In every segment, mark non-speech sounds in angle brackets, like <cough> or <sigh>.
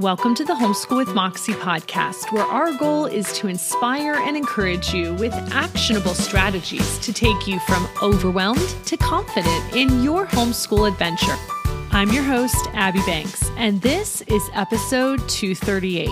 Welcome to the Homeschool with Moxie podcast, where our goal is to inspire and encourage you with actionable strategies to take you from overwhelmed to confident in your homeschool adventure. I'm your host, Abby Banks, and this is episode 238.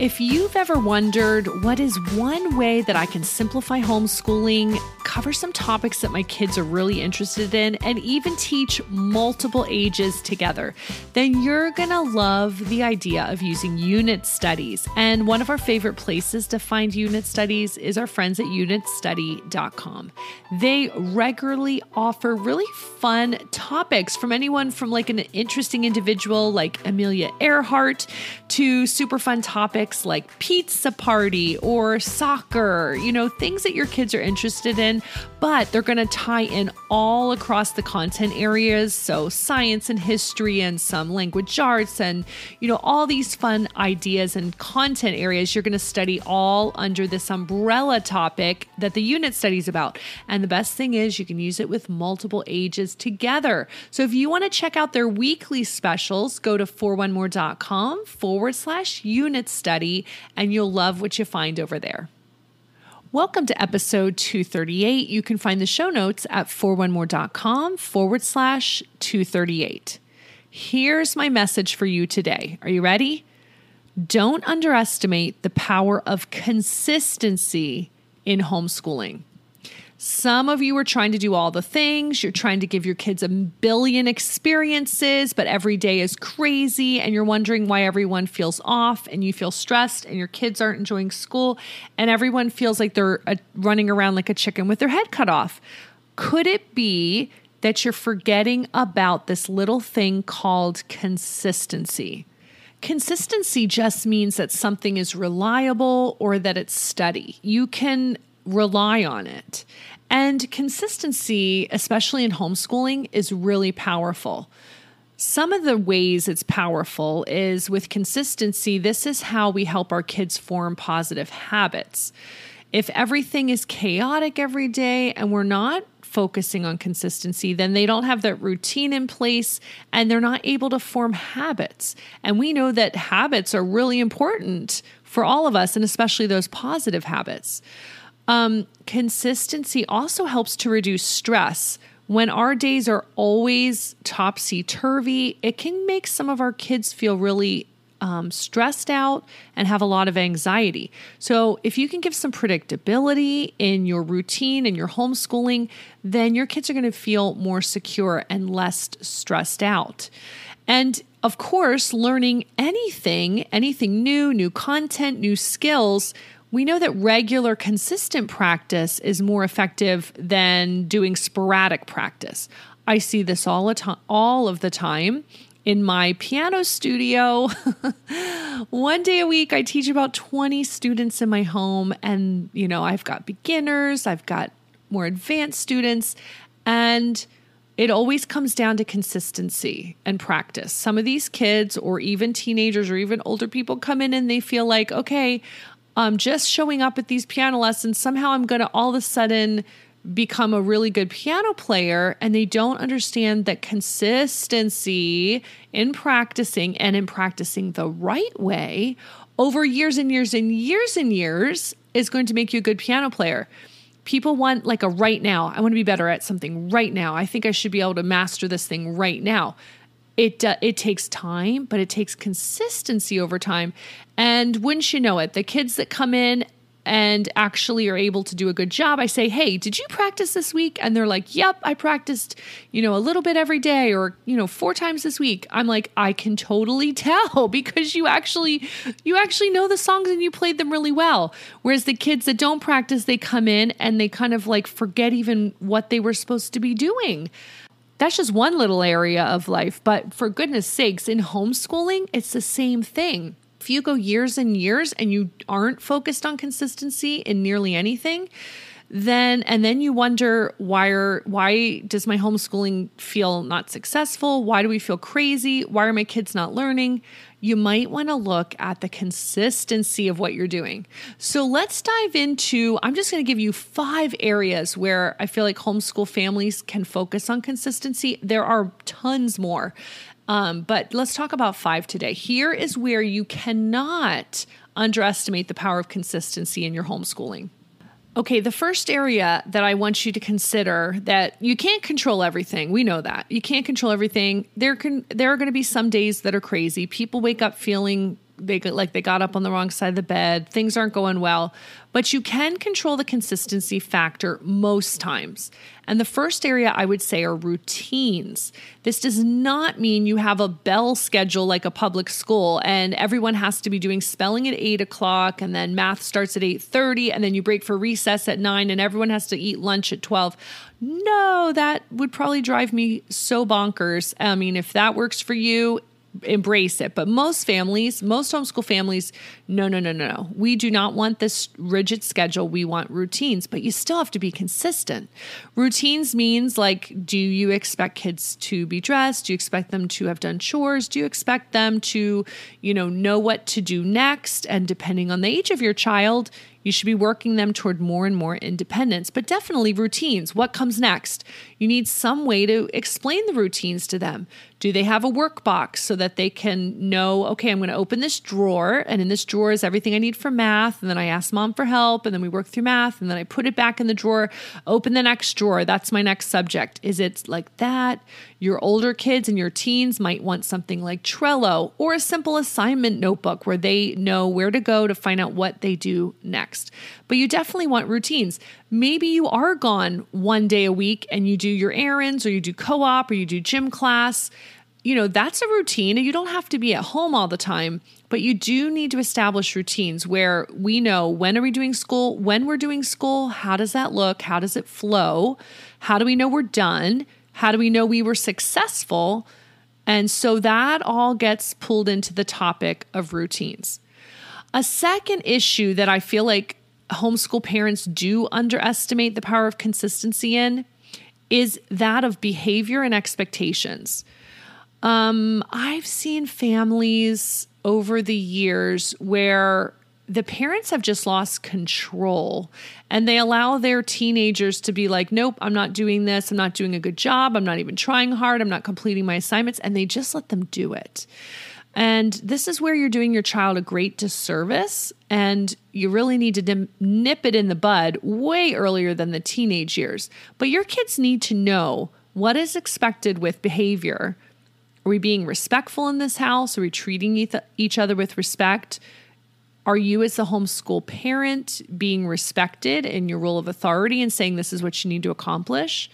If you've ever wondered what is one way that I can simplify homeschooling, cover some topics that my kids are really interested in, and even teach multiple ages together, then you're gonna love the idea of using unit studies. And one of our favorite places to find unit studies is our friends at unitstudy.com. They regularly offer really fun topics from anyone from like an interesting individual like Amelia Earhart to super fun topics like pizza party or soccer, you know, things that your kids are interested in, but they're going to tie in all across the content areas. So, science and history, and some language arts, and, you know, all these fun ideas and content areas you're going to study all under this umbrella topic that the unit studies about. And the best thing is, you can use it with multiple ages together. So, if you want to check out their weekly specials, go to 4onemore.com forward slash unit study study, and you'll love what you find over there. Welcome to episode 238. You can find the show notes at 4onemore.com forward slash 238. Here's my message for you today. Are you ready? Don't underestimate the power of consistency in homeschooling. Some of you are trying to do all the things. You're trying to give your kids a billion experiences, but every day is crazy and you're wondering why everyone feels off and you feel stressed and your kids aren't enjoying school and everyone feels like they're uh, running around like a chicken with their head cut off. Could it be that you're forgetting about this little thing called consistency? Consistency just means that something is reliable or that it's steady. You can rely on it. And consistency, especially in homeschooling, is really powerful. Some of the ways it's powerful is with consistency, this is how we help our kids form positive habits. If everything is chaotic every day and we're not focusing on consistency, then they don't have that routine in place and they're not able to form habits. And we know that habits are really important for all of us, and especially those positive habits. Um, consistency also helps to reduce stress. When our days are always topsy turvy, it can make some of our kids feel really um, stressed out and have a lot of anxiety. So, if you can give some predictability in your routine and your homeschooling, then your kids are going to feel more secure and less stressed out. And of course, learning anything, anything new, new content, new skills we know that regular, consistent practice is more effective than doing sporadic practice. I see this all, the to- all of the time in my piano studio. <laughs> One day a week, I teach about 20 students in my home. And, you know, I've got beginners, I've got more advanced students, and it always comes down to consistency and practice. Some of these kids, or even teenagers, or even older people, come in and they feel like, okay, um, just showing up at these piano lessons, somehow I'm going to all of a sudden become a really good piano player and they don't understand that consistency in practicing and in practicing the right way over years and years and years and years is going to make you a good piano player. People want like a right now. I want to be better at something right now. I think I should be able to master this thing right now it uh, it takes time, but it takes consistency over time. And wouldn't you know it, the kids that come in and actually are able to do a good job, I say, Hey, did you practice this week? And they're like, Yep, I practiced, you know, a little bit every day or, you know, four times this week. I'm like, I can totally <laughs> tell because you actually, you actually know the songs and you played them really well. Whereas the kids that don't practice, they come in and they kind of like forget even what they were supposed to be doing. That's just one little area of life. But for goodness sakes, in homeschooling, it's the same thing. If you go years and years and you aren't focused on consistency in nearly anything, then and then you wonder why are why does my homeschooling feel not successful why do we feel crazy why are my kids not learning you might want to look at the consistency of what you're doing. So let's dive into i'm just going to give you five areas where i feel like homeschool families can focus on consistency. There are tons more um, but let's talk about five today. Here is where you cannot underestimate the power of consistency in your homeschooling Okay, the first area that I want you to consider that you can't control everything. We know that. You can't control everything. There can there are going to be some days that are crazy. People wake up feeling they like they got up on the wrong side of the bed. Things aren't going well, but you can control the consistency factor most times. And the first area I would say are routines. This does not mean you have a bell schedule like a public school and everyone has to be doing spelling at eight o'clock and then math starts at 8:30 and then you break for recess at nine and everyone has to eat lunch at 12. No, that would probably drive me so bonkers. I mean, if that works for you, embrace it. But most families, most homeschool families, no, no, no, no, no. We do not want this rigid schedule. We want routines, but you still have to be consistent. Routines means like, do you expect kids to be dressed? Do you expect them to have done chores? Do you expect them to, you know, know what to do next? And depending on the age of your child, you should be working them toward more and more independence, but definitely routines. What comes next? You need some way to explain the routines to them. Do they have a workbox so that they can know, okay, I'm going to open this drawer, and in this drawer is everything I need for math. And then I ask mom for help, and then we work through math, and then I put it back in the drawer, open the next drawer. That's my next subject. Is it like that? Your older kids and your teens might want something like Trello or a simple assignment notebook where they know where to go to find out what they do next. But you definitely want routines. Maybe you are gone one day a week and you do your errands or you do co op or you do gym class. You know, that's a routine you don't have to be at home all the time, but you do need to establish routines where we know when are we doing school, when we're doing school, how does that look, how does it flow, how do we know we're done, how do we know we were successful. And so that all gets pulled into the topic of routines. A second issue that I feel like homeschool parents do underestimate the power of consistency in is that of behavior and expectations. Um, I've seen families over the years where the parents have just lost control and they allow their teenagers to be like, nope, I'm not doing this. I'm not doing a good job. I'm not even trying hard. I'm not completing my assignments. And they just let them do it. And this is where you're doing your child a great disservice. And you really need to nip it in the bud way earlier than the teenage years. But your kids need to know what is expected with behavior. Are we being respectful in this house? Are we treating each other with respect? Are you, as a homeschool parent, being respected in your role of authority and saying this is what you need to accomplish?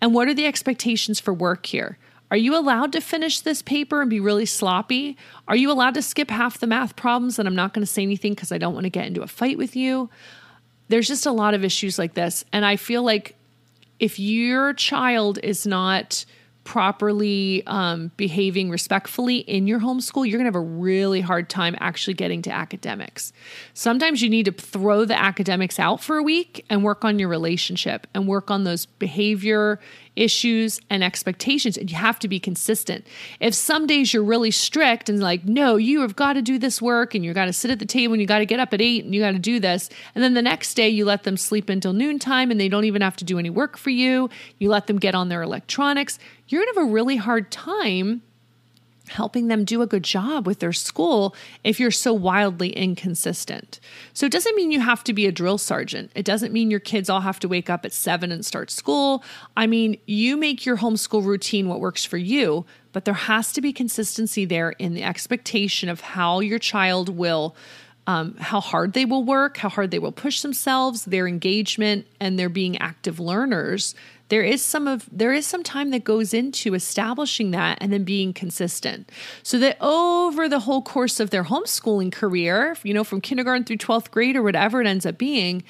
And what are the expectations for work here? Are you allowed to finish this paper and be really sloppy? Are you allowed to skip half the math problems and I'm not going to say anything because I don't want to get into a fight with you? There's just a lot of issues like this. And I feel like if your child is not properly um, behaving respectfully in your homeschool, you're going to have a really hard time actually getting to academics. Sometimes you need to throw the academics out for a week and work on your relationship and work on those behavior issues and expectations and you have to be consistent. If some days you're really strict and like, no, you have got to do this work and you got to sit at the table and you got to get up at eight and you got to do this. And then the next day you let them sleep until noontime and they don't even have to do any work for you. You let them get on their electronics. You're going to have a really hard time helping them do a good job with their school if you're so wildly inconsistent. So it doesn't mean you have to be a drill sergeant. It doesn't mean your kids all have to wake up at 7 and start school. I mean, you make your homeschool routine what works for you, but there has to be consistency there in the expectation of how your child will um, how hard they will work, how hard they will push themselves, their engagement, and their being active learners. There is some of there is some time that goes into establishing that and then being consistent. So that over the whole course of their homeschooling career, you know, from kindergarten through 12th grade or whatever it ends up being,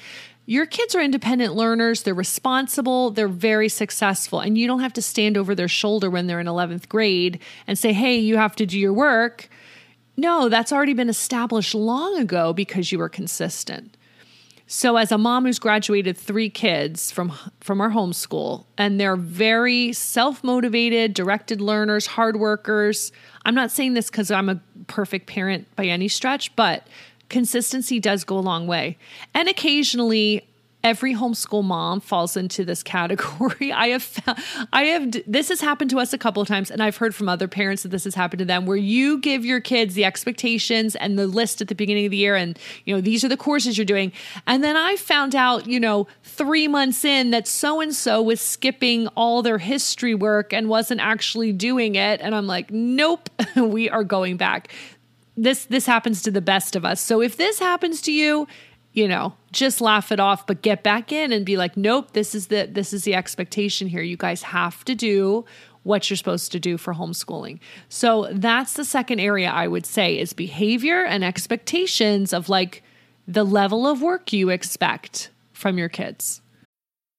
your kids are independent learners, they're responsible, they're very successful, and you don't have to stand over their shoulder when they're in 11th grade and say, hey, you have to do your work. No, that's already been established long ago because you were consistent. So as a mom who's graduated 3 kids from from our homeschool and they're very self-motivated, directed learners, hard workers. I'm not saying this cuz I'm a perfect parent by any stretch, but consistency does go a long way. And occasionally every homeschool mom falls into this category. <laughs> I have found, I have this has happened to us a couple of times and I've heard from other parents that this has happened to them where you give your kids the expectations and the list at the beginning of the year and you know these are the courses you're doing and then I found out, you know, 3 months in that so and so was skipping all their history work and wasn't actually doing it and I'm like, "Nope, <laughs> we are going back." This this happens to the best of us. So if this happens to you, you know, just laugh it off, but get back in and be like, nope, this is the this is the expectation here. You guys have to do what you're supposed to do for homeschooling. So that's the second area I would say is behavior and expectations of like the level of work you expect from your kids.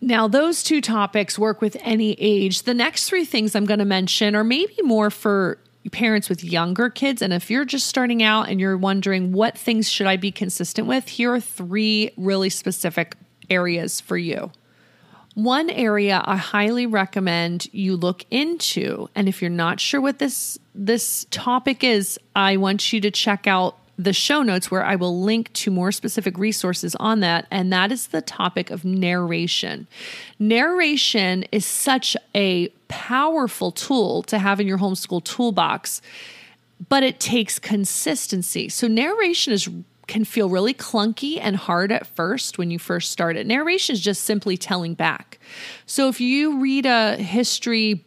Now, those two topics work with any age. The next three things I'm going to mention are maybe more for parents with younger kids. And if you're just starting out and you're wondering what things should I be consistent with, here are three really specific areas for you. One area I highly recommend you look into, and if you're not sure what this this topic is, I want you to check out the show notes where I will link to more specific resources on that. And that is the topic of narration. Narration is such a powerful tool to have in your homeschool toolbox, but it takes consistency. So, narration is can feel really clunky and hard at first when you first start it. Narration is just simply telling back. So if you read a history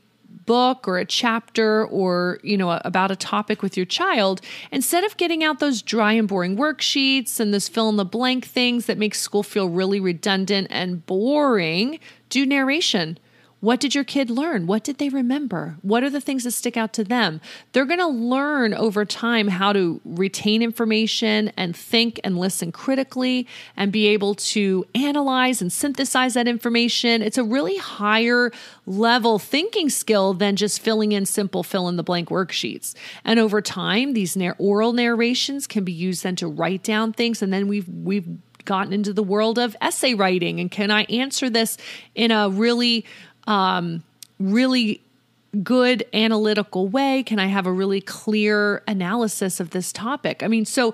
book or a chapter or, you know, about a topic with your child, instead of getting out those dry and boring worksheets and those fill in the blank things that make school feel really redundant and boring, do narration. What did your kid learn? What did they remember? What are the things that stick out to them? They're going to learn over time how to retain information and think and listen critically and be able to analyze and synthesize that information. It's a really higher level thinking skill than just filling in simple fill in the blank worksheets. And over time, these oral narrations can be used then to write down things and then we've we've gotten into the world of essay writing and can I answer this in a really um, really good analytical way? Can I have a really clear analysis of this topic? I mean, so,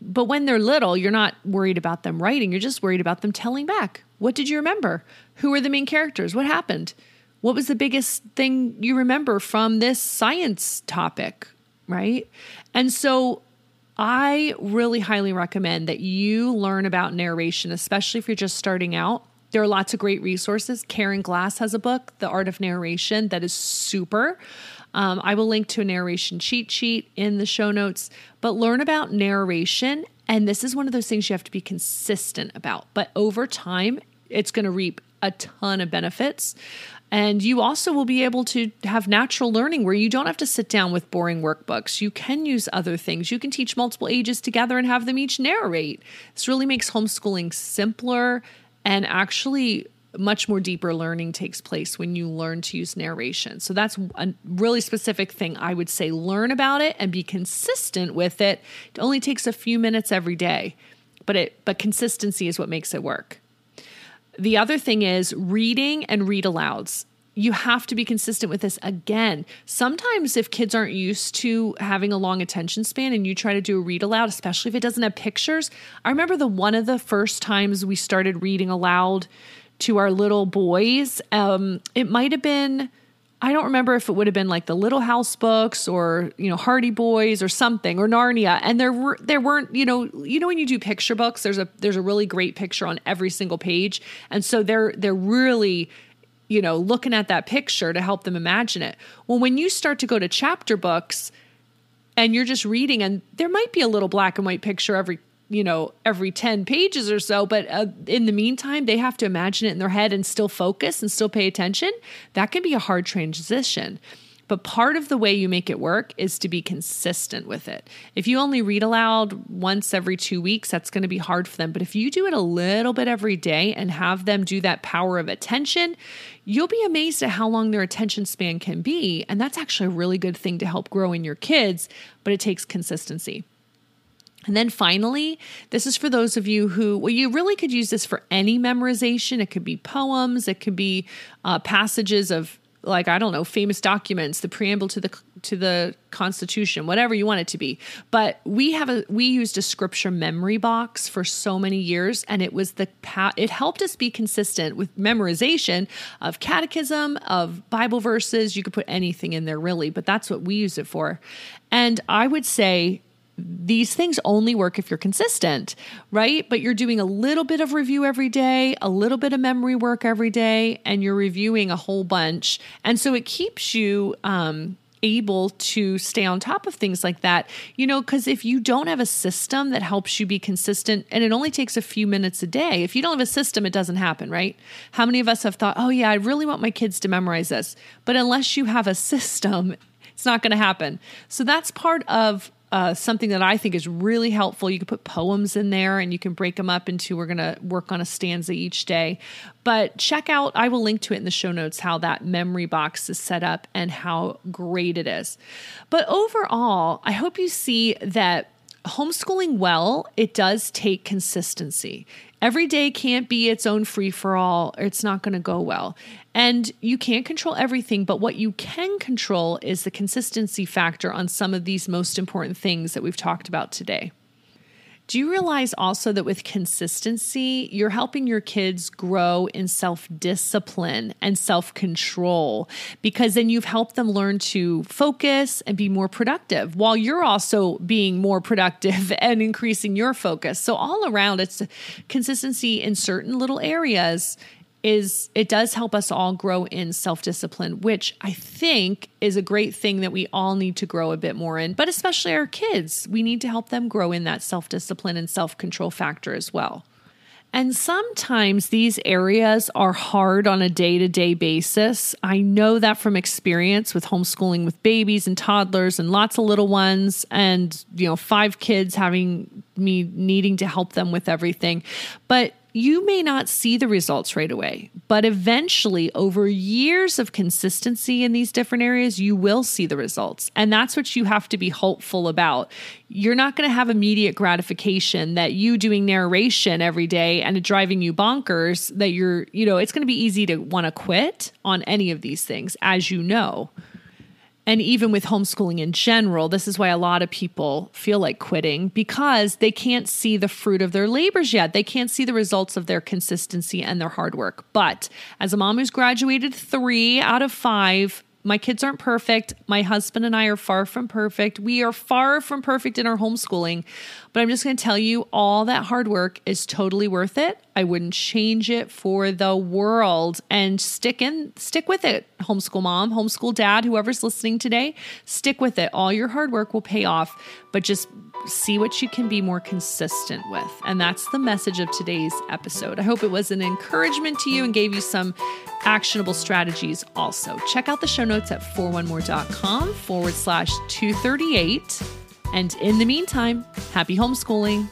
but when they're little, you're not worried about them writing, you're just worried about them telling back. What did you remember? Who were the main characters? What happened? What was the biggest thing you remember from this science topic? Right. And so I really highly recommend that you learn about narration, especially if you're just starting out. There are lots of great resources. Karen Glass has a book, The Art of Narration, that is super. Um, I will link to a narration cheat sheet in the show notes, but learn about narration. And this is one of those things you have to be consistent about. But over time, it's going to reap a ton of benefits. And you also will be able to have natural learning where you don't have to sit down with boring workbooks. You can use other things. You can teach multiple ages together and have them each narrate. This really makes homeschooling simpler and actually, much more deeper learning takes place when you learn to use narration. So that's a really specific thing I would say learn about it and be consistent with it. It only takes a few minutes every day, but it but consistency is what makes it work. The other thing is reading and read alouds. You have to be consistent with this again. Sometimes, if kids aren't used to having a long attention span and you try to do a read aloud, especially if it doesn't have pictures, I remember the one of the first times we started reading aloud to our little boys. Um, it might have been I don't remember if it would have been like the Little House books or you know Hardy Boys or something or Narnia. And there were there weren't you know you know when you do picture books, there's a there's a really great picture on every single page, and so they're they're really you know looking at that picture to help them imagine it. Well, when you start to go to chapter books and you're just reading, and there might be a little black and white picture every you know, every 10 pages or so. But uh, in the meantime, they have to imagine it in their head and still focus and still pay attention. That can be a hard transition. But part of the way you make it work is to be consistent with it. If you only read aloud once every two weeks, that's going to be hard for them. But if you do it a little bit every day and have them do that power of attention, you'll be amazed at how long their attention span can be. And that's actually a really good thing to help grow in your kids, but it takes consistency. And then finally, this is for those of you who, well, you really could use this for any memorization. It could be poems, it could be uh, passages of, like I don't know, famous documents, the preamble to the to the Constitution, whatever you want it to be. But we have a we used a scripture memory box for so many years, and it was the it helped us be consistent with memorization of catechism of Bible verses. You could put anything in there really, but that's what we use it for. And I would say these things only work if you're consistent, right? But you're doing a little bit of review every day, a little bit of memory work every day, and you're reviewing a whole bunch. And so it keeps you um, able to stay on top of things like that. You know, because if you don't have a system that helps you be consistent, and it only takes a few minutes a day, if you don't have a system, it doesn't happen, right? How many of us have thought, oh, yeah, I really want my kids to memorize this? But unless you have a <laughs> system, it's not going to happen. So that's part of uh, something that I think is really helpful. You can put poems in there and you can break them up into, we're going to work on a stanza each day. But check out, I will link to it in the show notes, how that memory box is set up and how great it is. But overall, I hope you see that homeschooling well, it does take consistency. Every day can't be its own free for all, or it's not going to go well. And you can't control everything, but what you can control is the consistency factor on some of these most important things that we've talked about today. Do you realize also that with consistency, you're helping your kids grow in self discipline and self control because then you've helped them learn to focus and be more productive while you're also being more productive <laughs> and increasing your focus. So, all around, it's consistency in certain little areas is it does help us all grow in self-discipline which i think is a great thing that we all need to grow a bit more in but especially our kids we need to help them grow in that self-discipline and self-control factor as well and sometimes these areas are hard on a day to day basis. I know that from experience with homeschooling with babies and toddlers and lots of little ones, and, you know, five kids having me needing to help them with everything. But you may not see the results right away, but eventually, over years of consistency in these different areas, you will see the results. And that's what you have to be hopeful about. You're not going to have immediate gratification that you doing narration every day and driving you bonkers, that you're, you know, it's going to be easy to want to quit on any of these things, as you know and even with homeschooling in general, this is why a lot of people feel like quitting because they can't see the fruit of their labors yet. They can't see the results of their consistency and their hard work. But as a mom who's graduated three out of five, my kids aren't perfect. My husband and I are far from perfect. We are far from perfect in our homeschooling. But I'm just going to tell you all that hard work is totally worth it. I wouldn't change it for the world. And stick in stick with it, homeschool mom, homeschool dad, whoever's listening today, stick with it. All your hard work will pay off, but just see what you can be more consistent with. And that's the message of today's episode. I hope it was an encouragement to you and gave you some actionable strategies also. Check out the show notes at 4onemore.com forward slash 238. And in the meantime, happy homeschooling.